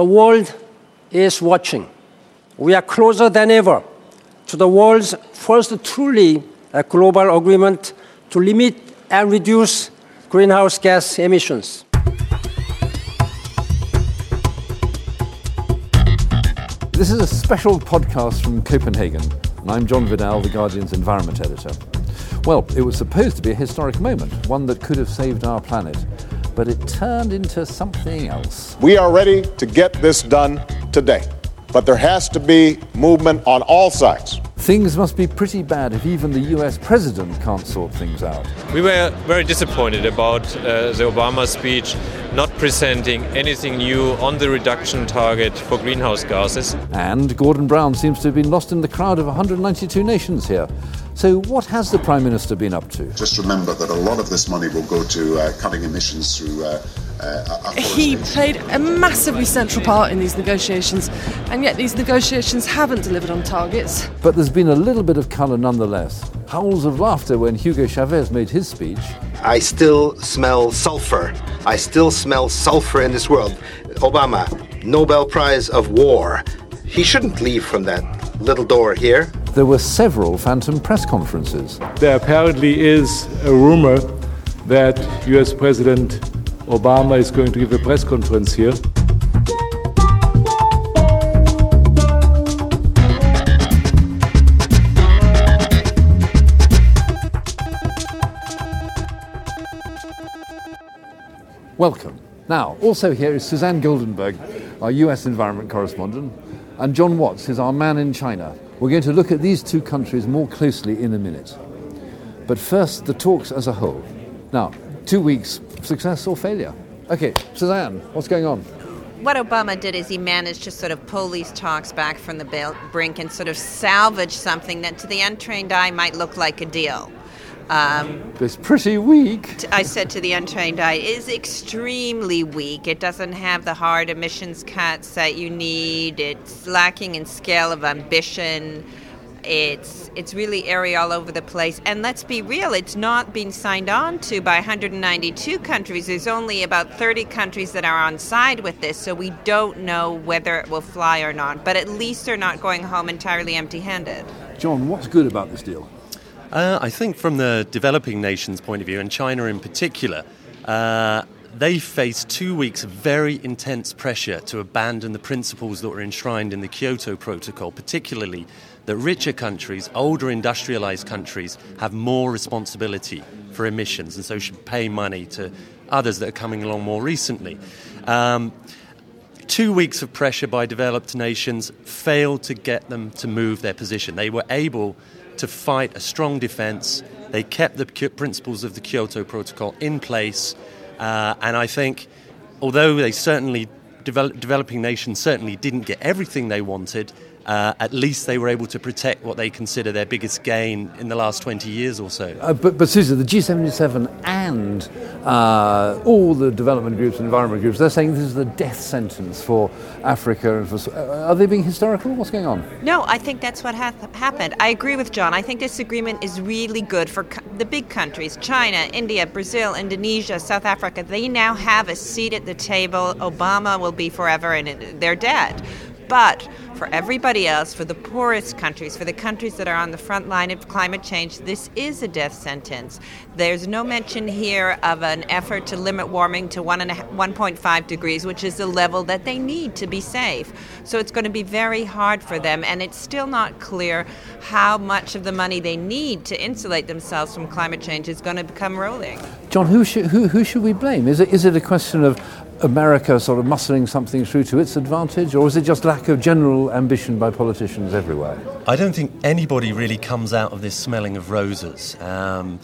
the world is watching. We are closer than ever to the world's first truly uh, global agreement to limit and reduce greenhouse gas emissions. This is a special podcast from Copenhagen, and I'm John Vidal, The Guardian's environment editor. Well, it was supposed to be a historic moment, one that could have saved our planet, but it turned into something else. We are ready to get this done today, but there has to be movement on all sides. Things must be pretty bad if even the US president can't sort things out. We were very disappointed about uh, the Obama speech not presenting anything new on the reduction target for greenhouse gases. And Gordon Brown seems to have been lost in the crowd of 192 nations here. So, what has the Prime Minister been up to? Just remember that a lot of this money will go to uh, cutting emissions through. Uh, uh, he played a massively central part in these negotiations, and yet these negotiations haven't delivered on targets. But there's been a little bit of colour nonetheless. Howls of laughter when Hugo Chavez made his speech. I still smell sulfur. I still smell sulfur in this world. Obama, Nobel Prize of War. He shouldn't leave from that little door here. There were several phantom press conferences. There apparently is a rumor that US President Obama is going to give a press conference here. Welcome. Now, also here is Suzanne Goldenberg, our US environment correspondent, and John Watts is our man in China. We're going to look at these two countries more closely in a minute. But first, the talks as a whole. Now, two weeks, success or failure? Okay, Suzanne, what's going on? What Obama did is he managed to sort of pull these talks back from the brink and sort of salvage something that to the untrained eye might look like a deal. Um, it's pretty weak. I said to the untrained eye, is extremely weak. It doesn't have the hard emissions cuts that you need. It's lacking in scale of ambition. It's it's really airy all over the place. And let's be real, it's not being signed on to by 192 countries. There's only about 30 countries that are on side with this, so we don't know whether it will fly or not. But at least they're not going home entirely empty-handed. John, what's good about this deal? Uh, I think from the developing nations' point of view, and China in particular, uh, they faced two weeks of very intense pressure to abandon the principles that were enshrined in the Kyoto Protocol, particularly that richer countries, older industrialized countries, have more responsibility for emissions and so should pay money to others that are coming along more recently. Um, two weeks of pressure by developed nations failed to get them to move their position. They were able to fight a strong defense. They kept the principles of the Kyoto Protocol in place. Uh, and I think, although they certainly, develop, developing nations certainly didn't get everything they wanted, uh, at least they were able to protect what they consider their biggest gain in the last 20 years or so. Uh, but, but Susan, the G77 and uh, all the development groups and environment groups, they're saying this is the death sentence for Africa. And for, uh, are they being historical? What's going on? No, I think that's what ha- happened. I agree with John. I think this agreement is really good for co- the big countries China, India, Brazil, Indonesia, South Africa. They now have a seat at the table. Obama will be forever, and they're dead. But for everybody else, for the poorest countries, for the countries that are on the front line of climate change, this is a death sentence. There's no mention here of an effort to limit warming to 1.5 degrees, which is the level that they need to be safe. So it's going to be very hard for them, and it's still not clear how much of the money they need to insulate themselves from climate change is going to become rolling. John, who should, who, who should we blame? Is it, is it a question of America sort of muscling something through to its advantage, or is it just lack of general ambition by politicians everywhere? I don't think anybody really comes out of this smelling of roses. Um,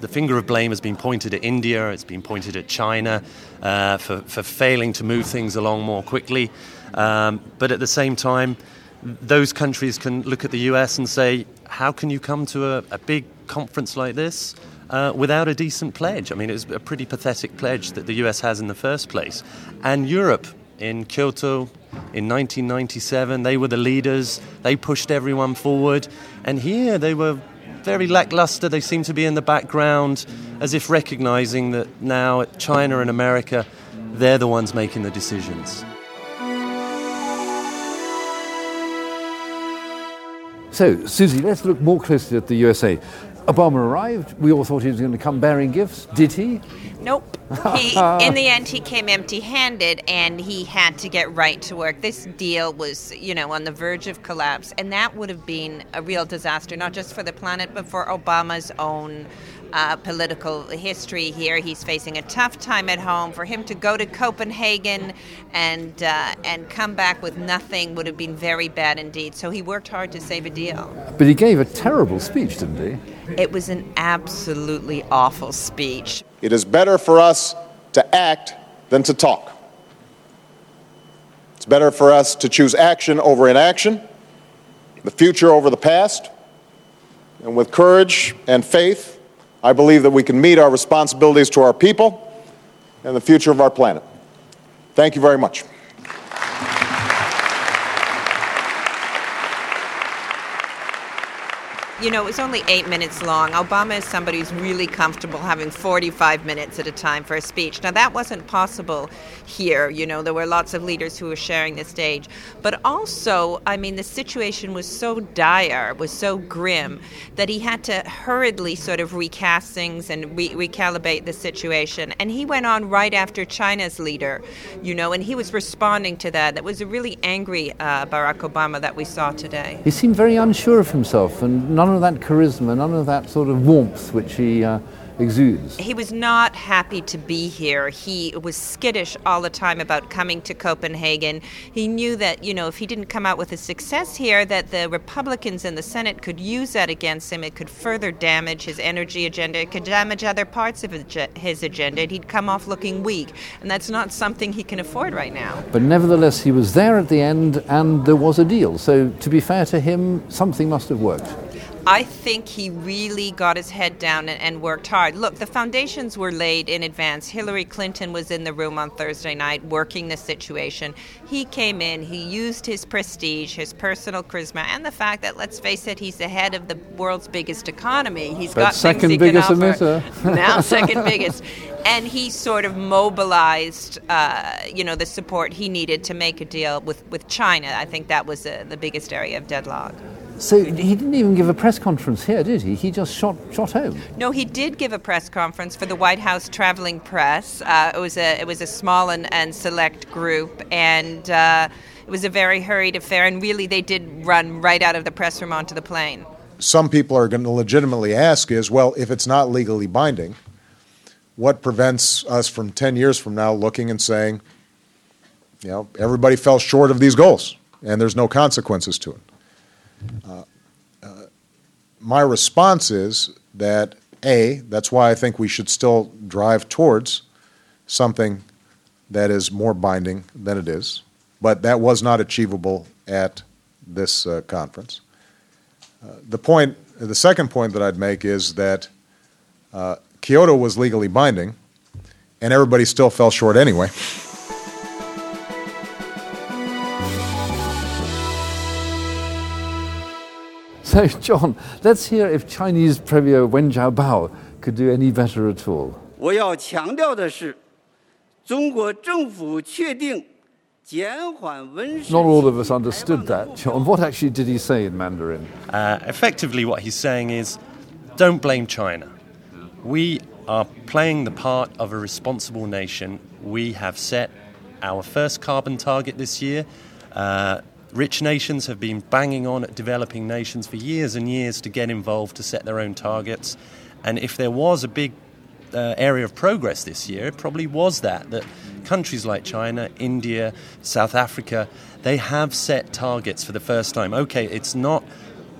the finger of blame has been pointed at India, it's been pointed at China uh, for, for failing to move things along more quickly. Um, but at the same time, those countries can look at the US and say, how can you come to a, a big conference like this uh, without a decent pledge. I mean, it's a pretty pathetic pledge that the US has in the first place. And Europe, in Kyoto in 1997. They were the leaders, they pushed everyone forward. And here they were very lackluster, they seemed to be in the background, as if recognizing that now China and America, they're the ones making the decisions. So, Susie, let's look more closely at the USA. Obama arrived. We all thought he was going to come bearing gifts. Did he? Nope. He, in the end, he came empty handed and he had to get right to work. This deal was, you know, on the verge of collapse. And that would have been a real disaster, not just for the planet, but for Obama's own uh, political history here. He's facing a tough time at home. For him to go to Copenhagen and uh, and come back with nothing would have been very bad indeed. So he worked hard to save a deal. But he gave a terrible speech, didn't he? It was an absolutely awful speech. It is better for us to act than to talk. It's better for us to choose action over inaction, the future over the past. And with courage and faith, I believe that we can meet our responsibilities to our people and the future of our planet. Thank you very much. You know, it was only eight minutes long. Obama is somebody who's really comfortable having 45 minutes at a time for a speech. Now, that wasn't possible here. You know, there were lots of leaders who were sharing the stage. But also, I mean, the situation was so dire, was so grim, that he had to hurriedly sort of recast things and re- recalibrate the situation. And he went on right after China's leader, you know, and he was responding to that. That was a really angry uh, Barack Obama that we saw today. He seemed very unsure of himself and none of that charisma, none of that sort of warmth which he uh, exudes. He was not happy to be here. He was skittish all the time about coming to Copenhagen. He knew that, you know, if he didn't come out with a success here, that the Republicans in the Senate could use that against him. It could further damage his energy agenda. It could damage other parts of his agenda. And he'd come off looking weak. And that's not something he can afford right now. But nevertheless, he was there at the end and there was a deal. So, to be fair to him, something must have worked. I think he really got his head down and, and, worked hard. Look, the foundations were laid in advance. Hillary Clinton was in the room on Thursday night working the situation. He came in, he used his prestige, his personal charisma, and the fact that, let's face it, he's the head of the world's biggest economy. He's but got second things he biggest can offer. emitter. now second biggest. And he sort of mobilized, uh, you know, the support he needed to make a deal with, with China. I think that was uh, the biggest area of deadlock. So he didn't even give a press conference here, did he? He just shot shot home. No, he did give a press conference for the White House traveling press. Uh, it was a it was a small and, and select group, and uh, it was a very hurried affair. And really, they did run right out of the press room onto the plane. Some people are going to legitimately ask is, well, if it's not legally binding, what prevents us from 10 years from now looking and saying, you know, everybody fell short of these goals and there's no consequences to it? My response is that A, that's why I think we should still drive towards something that is more binding than it is, but that was not achievable at this uh, conference. Uh, the point, the second point that I'd make is that uh, Kyoto was legally binding, and everybody still fell short anyway. So, John, let's hear if Chinese Premier Wen Jiabao could do any better at all. 我要强调的是，中国政府确定减缓温室。 Not all of us understood that, John. What actually did he say in Mandarin? Uh, effectively, what he's saying is don't blame China. We are playing the part of a responsible nation. We have set our first carbon target this year. Uh, rich nations have been banging on at developing nations for years and years to get involved to set their own targets. And if there was a big uh, area of progress this year, it probably was that that countries like China, India, South Africa, they have set targets for the first time. Okay, it's not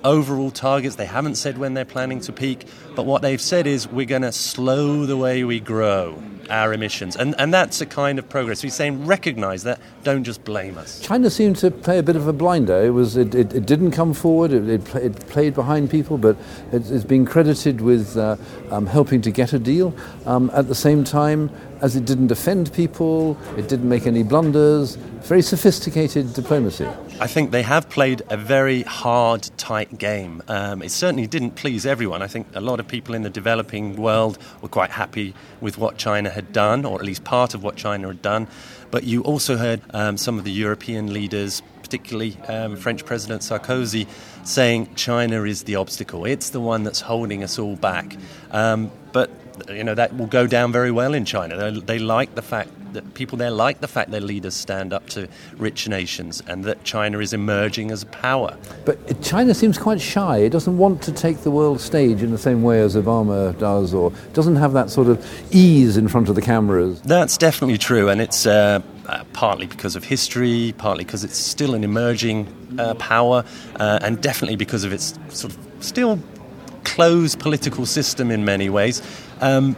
overall targets. They haven't said when they're planning to peak, but what they've said is we're going to slow the way we grow our emissions. And, and that's a kind of progress. We're saying recognize that, don't just blame us. China seemed to play a bit of a blinder. It, was, it, it, it didn't come forward, it, it, it, played behind people, but it, has been credited with uh, um, helping to get a deal. Um, at the same time, as it didn't offend people, it didn't make any blunders, very sophisticated diplomacy. I think they have played a very hard, tight game. Um, it certainly didn't please everyone. I think a lot of people in the developing world were quite happy with what China had done, or at least part of what China had done. But you also heard um, some of the European leaders, particularly um, French President Sarkozy, saying China is the obstacle. It's the one that's holding us all back. Um, but you know that will go down very well in China. They, they, like the fact that people there like the fact their leaders stand up to rich nations and that China is emerging as a power. But China seems quite shy. It doesn't want to take the world stage in the same way as Obama does, or doesn't have that sort of ease in front of the cameras. That's definitely true, and it's. Uh, uh, partly because of history, partly because it's still an emerging uh, power, uh, and definitely because of its sort of still closed political system in many ways. Um,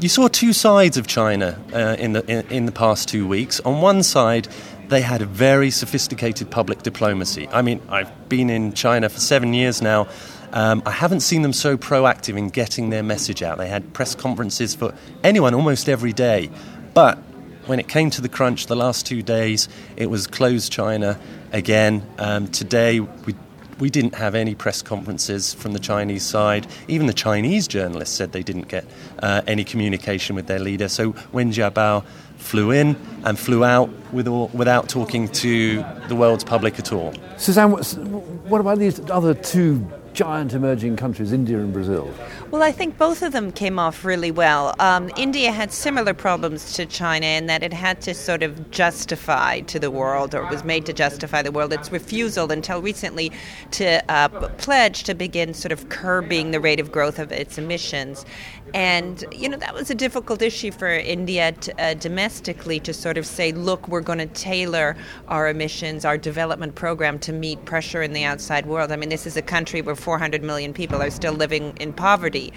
you saw two sides of China uh, in, the, in, in the past two weeks. On one side, they had a very sophisticated public diplomacy. I mean, I've been in China for seven years now. Um, I haven't seen them so proactive in getting their message out. They had press conferences for anyone almost every day. But when it came to the crunch the last two days, it was closed China again. Um, today, we we didn't have any press conferences from the Chinese side. Even the Chinese journalists said they didn't get uh, any communication with their leader. So Wen Jiabao flew in and flew out with all, without talking to the world's public at all. Suzanne, what about these other two giant emerging countries, India and Brazil? Well, I think both of them came off really well. Um, India had similar problems to China in that it had to sort of justify to the world, or was made to justify the world, its refusal until recently to uh, pledge to begin sort of curbing the rate of growth of its emissions. And, you know, that was a difficult issue for India to, uh, domestically to sort of say, look, we're going to tailor our emissions, our development program to meet pressure in the outside world. I mean, this is a country where 400 million people are still living in poverty.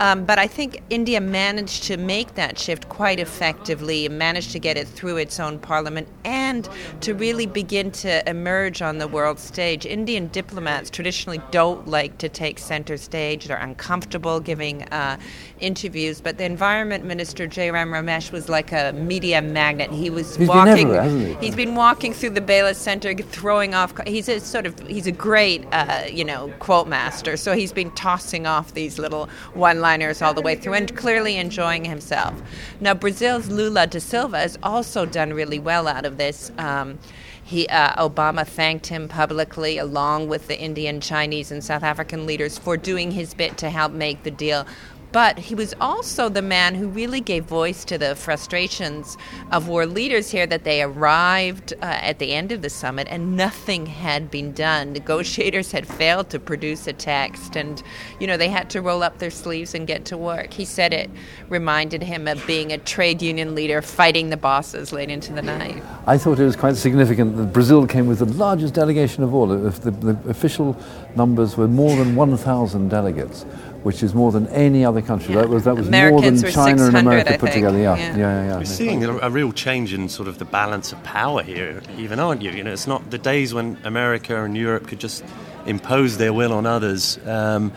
Um, but I think India managed to make that shift quite effectively managed to get it through its own parliament and to really begin to emerge on the world stage. Indian diplomats traditionally don't like to take center stage, they're uncomfortable giving uh, interviews, but the environment minister, Jairam Ramesh, was like a media magnet. He was he's walking. Been everywhere, he? has been walking through the Bella Center, throwing off. He's a sort of he's a great, uh, you know, quote master. So he's been tossing off these little one-liners all the way through, and clearly enjoying himself. Now Brazil's Lula da Silva has also done really well out of this. Um, he, uh, Obama thanked him publicly, along with the Indian, Chinese, and South African leaders, for doing his bit to help make the deal but he was also the man who really gave voice to the frustrations of war leaders here that they arrived uh, at the end of the summit and nothing had been done. Negotiators had failed to produce a text, and you know they had to roll up their sleeves and get to work. He said it reminded him of being a trade union leader fighting the bosses late into the night. I thought it was quite significant that Brazil came with the largest delegation of all. The, the official numbers were more than 1,000 delegates which is more than any other country. Yeah. That was that was Americans more than China and America put together. Yeah, yeah, yeah, yeah. yeah. You're seeing a, a, real change in sort of the balance of power here, even aren't you? You know, it's not the days when America and Europe could just impose their will on others. Um,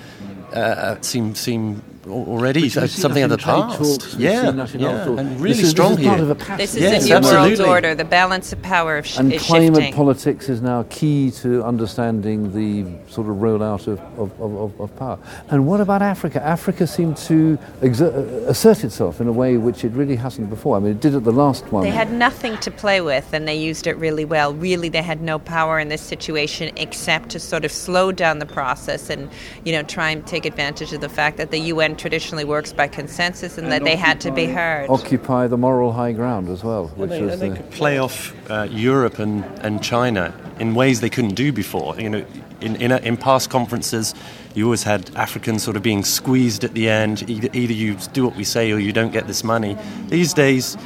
uh, seem seem already something of the past. Talks, yeah, yeah, and really strong this here. This is yes, the new absolutely. world order. The balance of power sh- and is climate shifting. politics is now key to understanding the sort of rollout of, of, of, of power. And what about Africa? Africa seemed to exert, uh, assert itself in a way which it really hasn't before. I mean, it did at the last one. They had nothing to play with, and they used it really well. Really, they had no power in this situation except to sort of slow down the process and, you know, try and take advantage of the fact that the UN traditionally works by consensus and, and that they had to be heard. Occupy the moral high ground as well. Which they, was they the could play off uh, Europe and, and China in ways they couldn't do before. You know, in, in, a, in past conferences, you always had Africans sort of being squeezed at the end. Either, either you do what we say or you don't get this money. These days,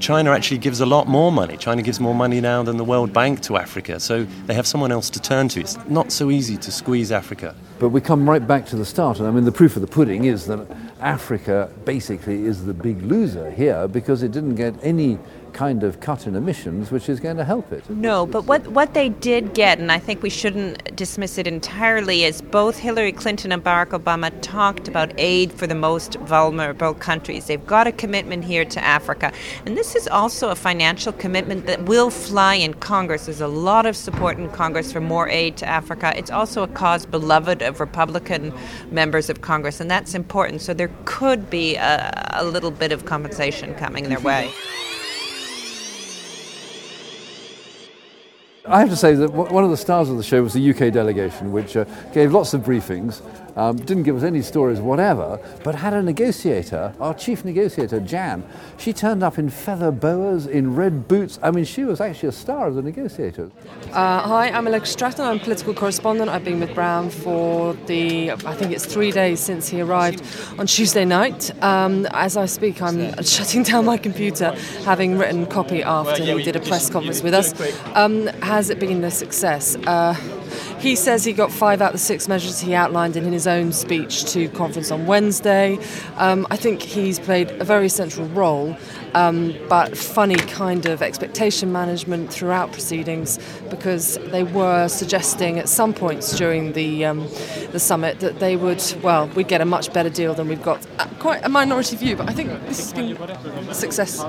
China actually gives a lot more money. China gives more money now than the World Bank to Africa, so they have someone else to turn to. It's not so easy to squeeze Africa. But we come right back to the start. And I mean, the proof of the pudding is that Africa basically is the big loser here because it didn't get any kind of cut in emissions which is going to help it. No, but what, what they did get, and I think we shouldn't dismiss it entirely, is both Hillary Clinton and Barack Obama talked about aid for the most vulnerable countries. They've got a commitment here to Africa. And this is also a financial commitment that will fly in Congress. There's a lot of support in Congress for more aid to Africa. It's also a cause beloved of Republican members of Congress, and that's important. So there could be a, a little bit of compensation coming their way. I have to say that one of the stars of the show was the UK delegation, which uh, gave lots of briefings, um, didn't give us any stories whatever, but had a negotiator, our chief negotiator, Jan. She turned up in feather boas, in red boots. I mean, she was actually a star of the negotiators. Uh, hi, I'm Allegra Stratton. I'm political correspondent. I've been with Brown for the, I think it's three days since he arrived on Tuesday night. Um, as I speak, I'm shutting down my computer, having written copy after he did a press conference with us. Um, has it been a success? Uh, he says he got five out of the six measures he outlined in his own speech to conference on Wednesday. Um, I think he's played a very central role, um, but funny kind of expectation management throughout proceedings because they were suggesting at some points during the um, the summit that they would, well, we'd get a much better deal than we've got. Uh, quite a minority view, but I think this has been success,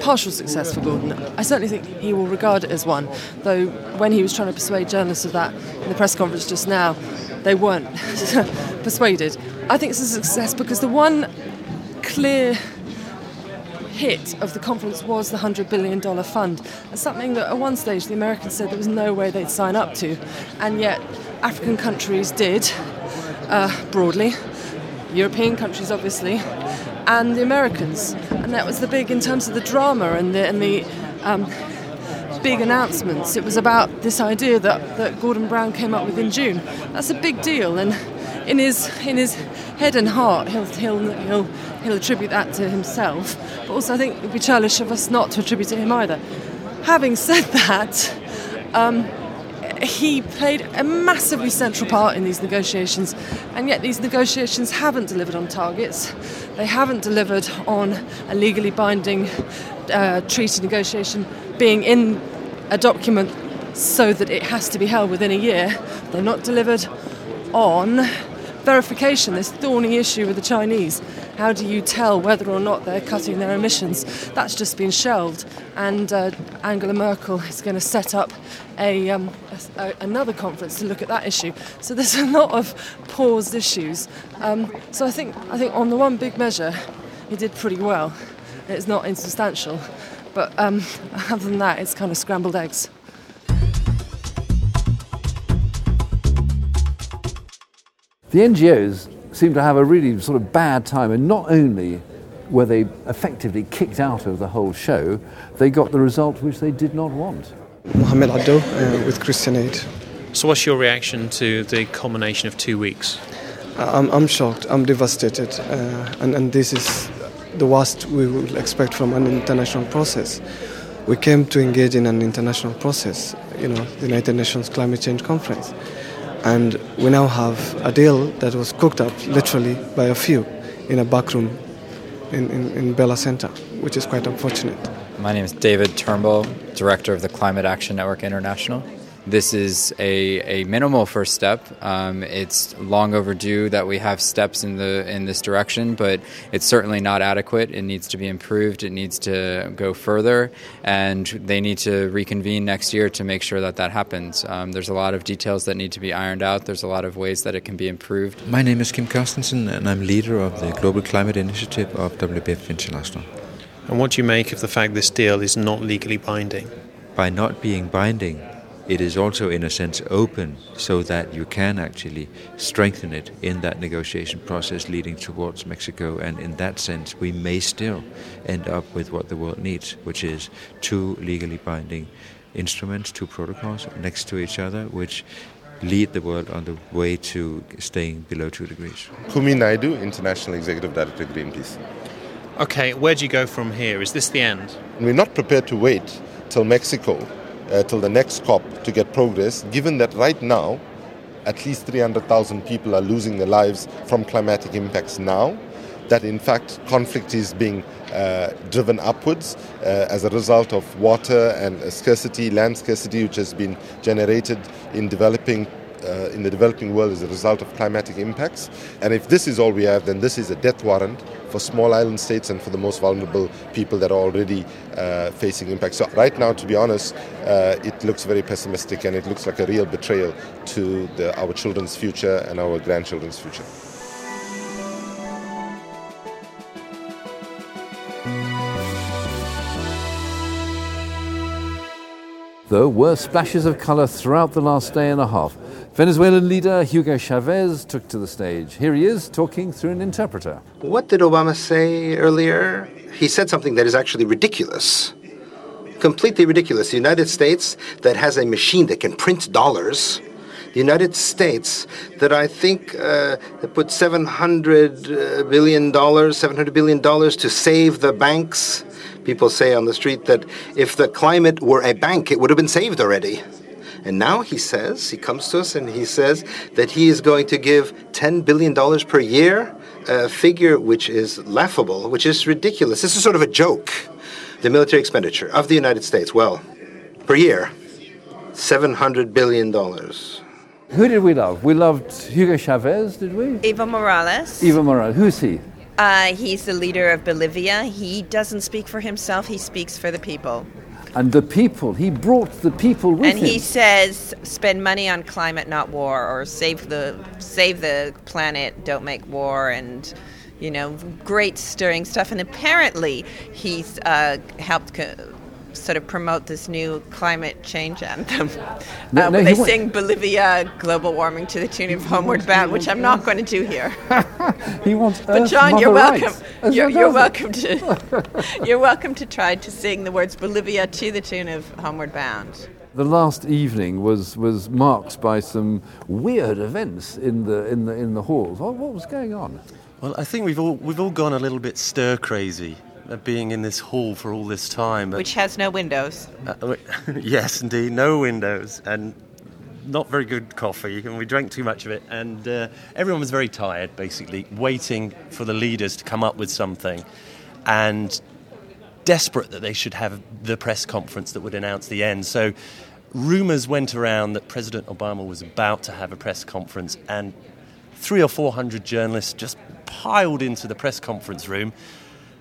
partial success for Gordon. I certainly think he will regard it as one, though when he was trying to persuade journalists of that in the press conference just now, they weren't persuaded. I think it's a success because the one clear hit of the conference was the $100 billion fund. Something that at one stage the Americans said there was no way they'd sign up to, and yet African countries did, uh, broadly, European countries obviously, and the Americans. And that was the big, in terms of the drama and the, and the um, big announcements. It was about this idea that, that Gordon Brown came up with in June. That's a big deal, and in his in his head and heart, he'll he'll he'll he'll attribute that to himself. But also, I think it'd be churlish of us not to attribute it to him either. Having said that. Um, he played a massively central part in these negotiations, and yet these negotiations haven't delivered on targets. They haven't delivered on a legally binding uh, treaty negotiation being in a document so that it has to be held within a year. They've not delivered on verification, this thorny issue with the Chinese. How do you tell whether or not they're cutting their emissions? That's just been shelved, and uh, Angela Merkel is going to set up a, um, a, a, another conference to look at that issue. So there's a lot of paused issues. Um, so I think I think on the one big measure, he did pretty well. It's not insubstantial, but um, other than that, it's kind of scrambled eggs. The NGOs seem to have a really sort of bad time, and not only were they effectively kicked out of the whole show, they got the result which they did not want. Mohamed Adow uh, with Christian Aid. So, what's your reaction to the culmination of two weeks? I'm, I'm shocked, I'm devastated, uh, and, and this is the worst we will expect from an international process. We came to engage in an international process, you know, the United Nations Climate Change Conference. And we now have a deal that was cooked up literally by a few in a back room in, in, in Bella Center, which is quite unfortunate. My name is David Turnbull, Director of the Climate Action Network International. This is a, a minimal first step. Um, it's long overdue that we have steps in the in this direction, but it's certainly not adequate. It needs to be improved. It needs to go further, and they need to reconvene next year to make sure that that happens. Um, there's a lot of details that need to be ironed out. There's a lot of ways that it can be improved. My name is Kim Carstensen, and I'm leader of the Global Climate Initiative of WWF International. And what do you make of the fact this deal is not legally binding? By not being binding, it is also, in a sense, open so that you can actually strengthen it in that negotiation process leading towards Mexico. And in that sense, we may still end up with what the world needs, which is two legally binding instruments, two protocols next to each other, which lead the world on the way to staying below two degrees. Kumi Naidoo, International Executive Director, Greenpeace. Okay, where do you go from here? Is this the end? We're not prepared to wait till Mexico uh, till the next COP to get progress, given that right now at least 300,000 people are losing their lives from climatic impacts now, that in fact conflict is being uh, driven upwards uh, as a result of water and scarcity, land scarcity, which has been generated in developing uh, in the developing world as a result of climatic impacts. And if this is all we have, then this is a death warrant for small island states and for the most vulnerable people that are already uh, facing impacts. So, right now, to be honest, uh, it looks very pessimistic and it looks like a real betrayal to the, our children's future and our grandchildren's future. There were splashes of colour throughout the last day and a half. Venezuelan leader Hugo Chavez took to the stage. Here he is talking through an interpreter. What did Obama say earlier? He said something that is actually ridiculous. Completely ridiculous. The United States, that has a machine that can print dollars, the United States, that I think uh, put $700 billion, $700 billion to save the banks. People say on the street that if the climate were a bank, it would have been saved already. And now he says, he comes to us and he says that he is going to give $10 billion per year, a figure which is laughable, which is ridiculous. This is sort of a joke. The military expenditure of the United States, well, per year, $700 billion. Who did we love? We loved Hugo Chavez, did we? Evo Morales. Evo Morales. Who's he? Uh, he's the leader of Bolivia. He doesn't speak for himself, he speaks for the people. And the people, he brought the people with and him. And he says spend money on climate not war or save the save the planet don't make war and you know great stirring stuff and apparently he's uh, helped co- sort of promote this new climate change anthem No, uh, no, where he they wa- sing Bolivia global warming to the tune of Homeward Bound which I'm not going to do here He wants but Earth John you're welcome rights. You're, you're welcome to you're welcome to try to sing the words Bolivia to the tune of Homeward Bound The last evening was, was marked by some weird events in the, in the, in the halls. What, what was going on? Well, I think we've all we've all gone a little bit stir crazy being in this hall for all this time. Which has no windows uh, yes, indeed, no windows and not very good coffee, and we drank too much of it. And uh, everyone was very tired, basically, waiting for the leaders to come up with something, and desperate that they should have the press conference that would announce the end. So. Rumours went around that President Obama was about to have a press conference, and three or four hundred journalists just piled into the press conference room,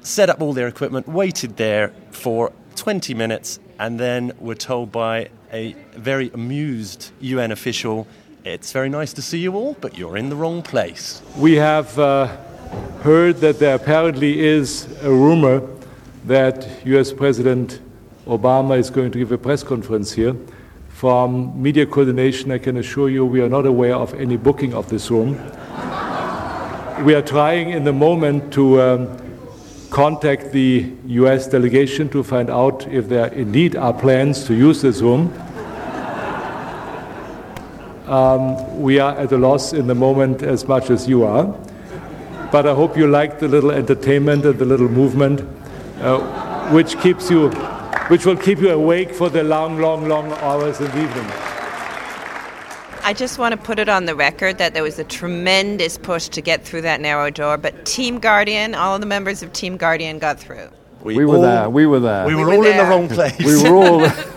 set up all their equipment, waited there for 20 minutes, and then were told by a very amused UN official, It's very nice to see you all, but you're in the wrong place. We have uh, heard that there apparently is a rumor that US President Obama is going to give a press conference here. From media coordination, I can assure you we are not aware of any booking of this room. We are trying in the moment to um, contact the US delegation to find out if there indeed are plans to use this room. Um, we are at a loss in the moment as much as you are. But I hope you like the little entertainment and the little movement, uh, which keeps you, which will keep you awake for the long, long, long hours in the evening. I just want to put it on the record that there was a tremendous push to get through that narrow door, but Team Guardian, all of the members of Team Guardian got through. We, were there. We were there. We We were were all in the wrong place. We were all.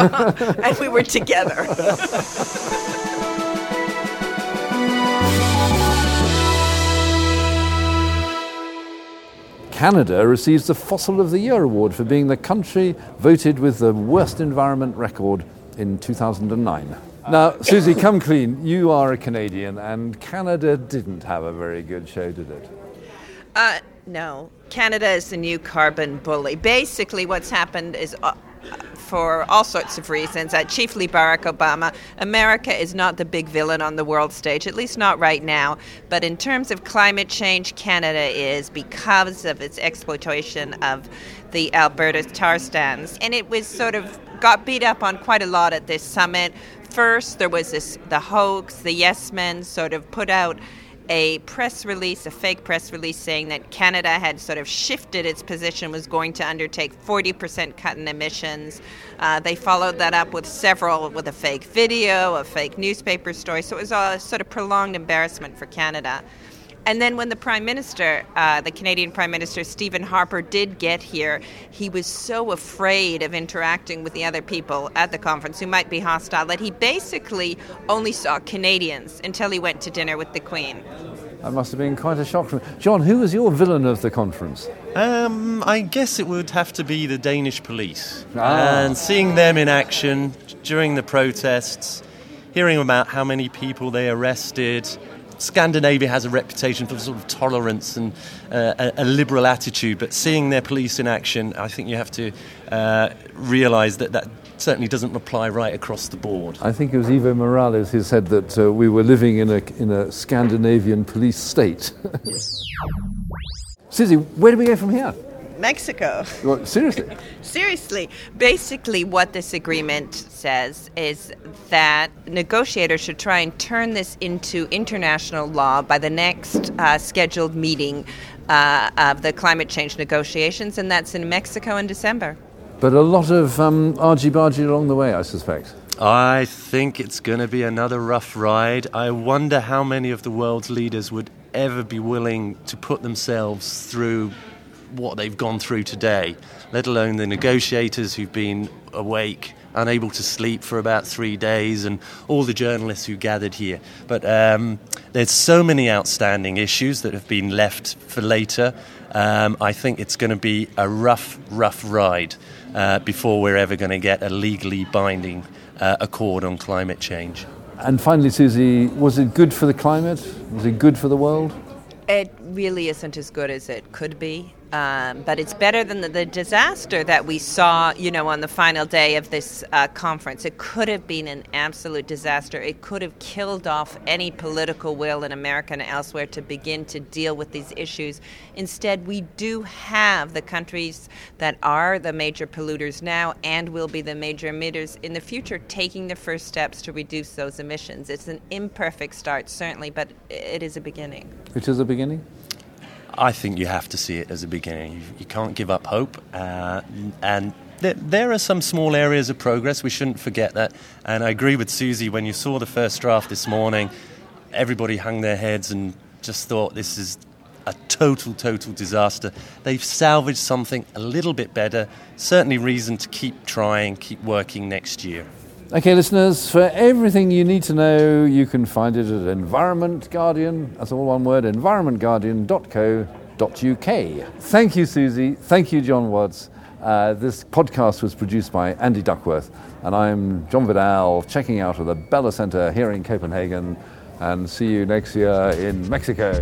and we were together. Canada receives the Fossil of the Year award for being the country voted with the worst environment record in 2009. Now, Susie, come clean. You are a Canadian, and Canada didn't have a very good show, did it? Uh, no. Canada is the new carbon bully. Basically, what's happened is. Uh, for all sorts of reasons, uh, chiefly Barack Obama, America is not the big villain on the world stage, at least not right now. But in terms of climate change, Canada is because of its exploitation of the Alberta tar sands. And it was sort of got beat up on quite a lot at this summit. First, there was this the hoax, the yes men sort of put out a press release, a fake press release saying that Canada had sort of shifted its position, was going to undertake 40% cut in emissions. Uh, they followed that up with several, with a fake video, a fake newspaper story. So it was a sort of prolonged embarrassment for Canada. And then when the Prime Minister, uh, the Canadian Prime Minister Stephen Harper, did get here, he was so afraid of interacting with the other people at the conference who might be hostile that he basically only saw Canadians until he went to dinner with the Queen. That must have been quite a shock for John, who was your villain of the conference? Um, I guess it would have to be the Danish police. Ah. And seeing them in action during the protests, hearing about how many people they arrested. Scandinavia has a reputation for sort of tolerance and uh, a, a liberal attitude, but seeing their police in action, I think you have to uh, realise that, that certainly doesn't apply right across the board. I think it was Evo Morales who said that uh, we were living in a, in a Scandinavian police state. Susie, where do we go from here? Mexico. Well, seriously? Seriously. Basically, what this agreement says is that negotiators should try and turn this into international law by the next uh, scheduled meeting uh, of the climate change negotiations, and that's in Mexico in December. But a lot of um, argy-bargy along the way, I suspect. I think it's going to be another rough ride. I wonder how many of the world's leaders would ever be willing to put themselves through what they've gone through today, let alone the negotiators who've been awake, unable to sleep for about three days, and all the journalists who gathered here. But um, there's so many outstanding issues that have been left for later. Um, I think it's going to be a rough, rough ride uh, before we're ever going to get a legally binding uh, accord on climate change. And finally, Susie, was it good for the climate? Was it good for the world? It really isn't as good as it could be. Um, but it's better than the, the, disaster that we saw, you know, on the final day of this uh, conference. It could have been an absolute disaster. It could have killed off any political will in America and elsewhere to begin to deal with these issues. Instead, we do have the countries that are the major polluters now and will be the major emitters in the future taking the first steps to reduce those emissions. It's an imperfect start, certainly, but it is a beginning. It is a beginning? I think you have to see it as a beginning. You, can't give up hope. Uh, and there, are some small areas of progress. We shouldn't forget that. And I agree with Susie. When you saw the first draft this morning, everybody hung their heads and just thought this is a total, total disaster. They've salvaged something a little bit better. Certainly, reason to keep trying, keep working next year. Okay, listeners, for everything you need to know, you can find it at Environment Guardian. That's all one word environmentguardian.co.uk. Thank you, Susie. Thank you, John Watts. Uh, this podcast was produced by Andy Duckworth, and I'm John Vidal, checking out of the Bella Centre here in Copenhagen. And see you next year in Mexico.